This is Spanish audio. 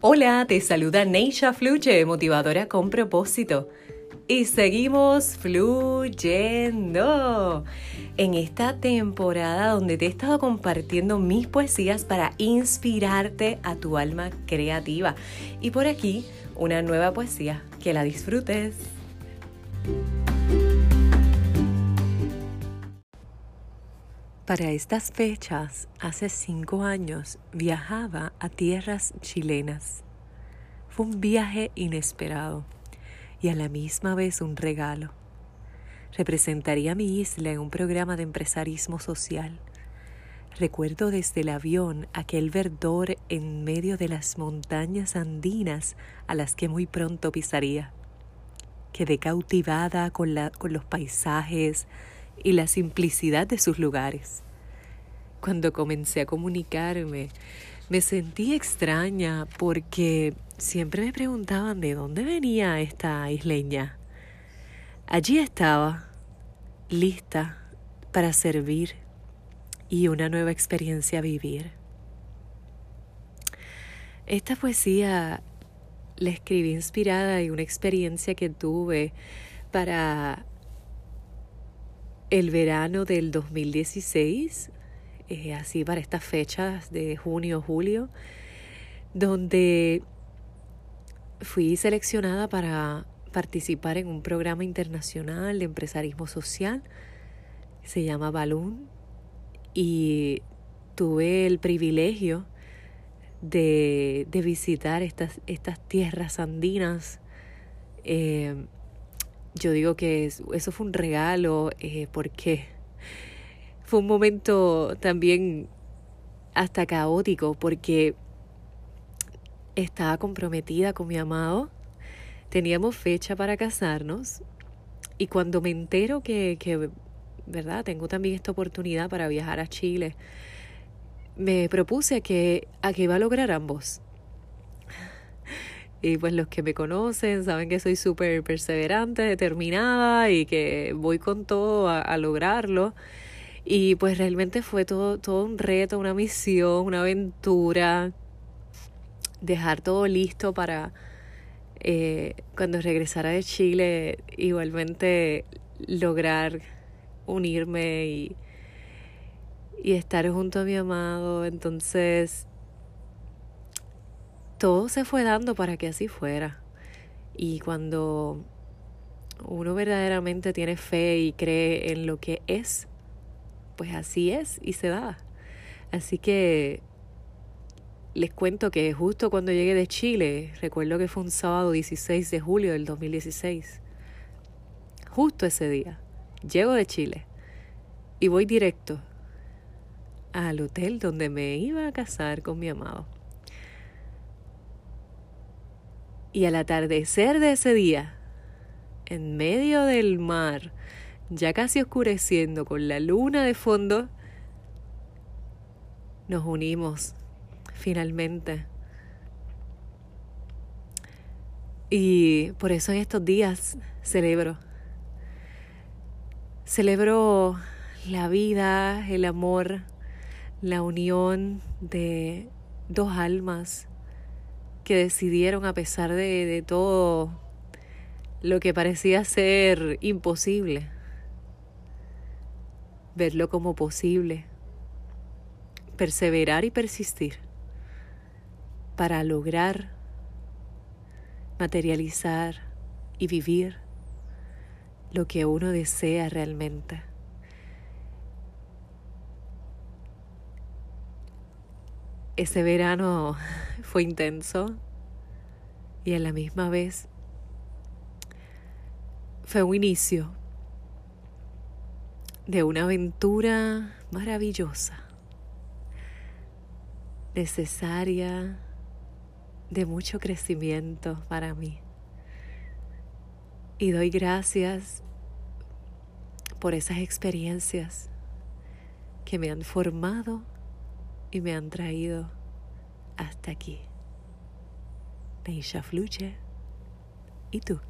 Hola, te saluda Neisha Fluche, motivadora con propósito. Y seguimos fluyendo en esta temporada donde te he estado compartiendo mis poesías para inspirarte a tu alma creativa. Y por aquí, una nueva poesía. Que la disfrutes. Para estas fechas, hace cinco años, viajaba a tierras chilenas. Fue un viaje inesperado y a la misma vez un regalo. Representaría mi isla en un programa de empresarismo social. Recuerdo desde el avión aquel verdor en medio de las montañas andinas a las que muy pronto pisaría. Quedé cautivada con, la, con los paisajes, y la simplicidad de sus lugares. Cuando comencé a comunicarme, me sentí extraña porque siempre me preguntaban de dónde venía esta isleña. Allí estaba, lista para servir y una nueva experiencia vivir. Esta poesía la escribí inspirada en una experiencia que tuve para el verano del 2016, eh, así para estas fechas de junio, julio, donde fui seleccionada para participar en un programa internacional de empresarismo social, se llama Balloon, y tuve el privilegio de, de visitar estas, estas tierras andinas. Eh, yo digo que eso fue un regalo eh, porque fue un momento también hasta caótico porque estaba comprometida con mi amado, teníamos fecha para casarnos y cuando me entero que, que, ¿verdad? Tengo también esta oportunidad para viajar a Chile, me propuse que, a que iba a lograr ambos. Y pues los que me conocen saben que soy súper perseverante, determinada y que voy con todo a, lograrlo. Y pues realmente fue todo, todo un reto, una misión, una aventura. Dejar todo listo para eh, cuando regresara de Chile igualmente lograr unirme y, y estar junto a mi amado. Entonces todo se fue dando para que así fuera. Y cuando uno verdaderamente tiene fe y cree en lo que es, pues así es y se da. Así que les cuento que justo cuando llegué de Chile, recuerdo que fue un sábado 16 de julio del 2016, justo ese día, llego de Chile y voy directo al hotel donde me iba a casar con mi amado. Y al atardecer de ese día, en medio del mar, ya casi oscureciendo con la luna de fondo, nos unimos finalmente. Y por eso en estos días celebro. Celebro la vida, el amor, la unión de dos almas que decidieron, a pesar de, de todo lo que parecía ser imposible, verlo como posible, perseverar y persistir para lograr materializar y vivir lo que uno desea realmente. Ese verano fue intenso y a la misma vez fue un inicio de una aventura maravillosa, necesaria, de mucho crecimiento para mí. Y doy gracias por esas experiencias que me han formado y me han traído hasta aquí. Neisha Fluye. ¿Y tú?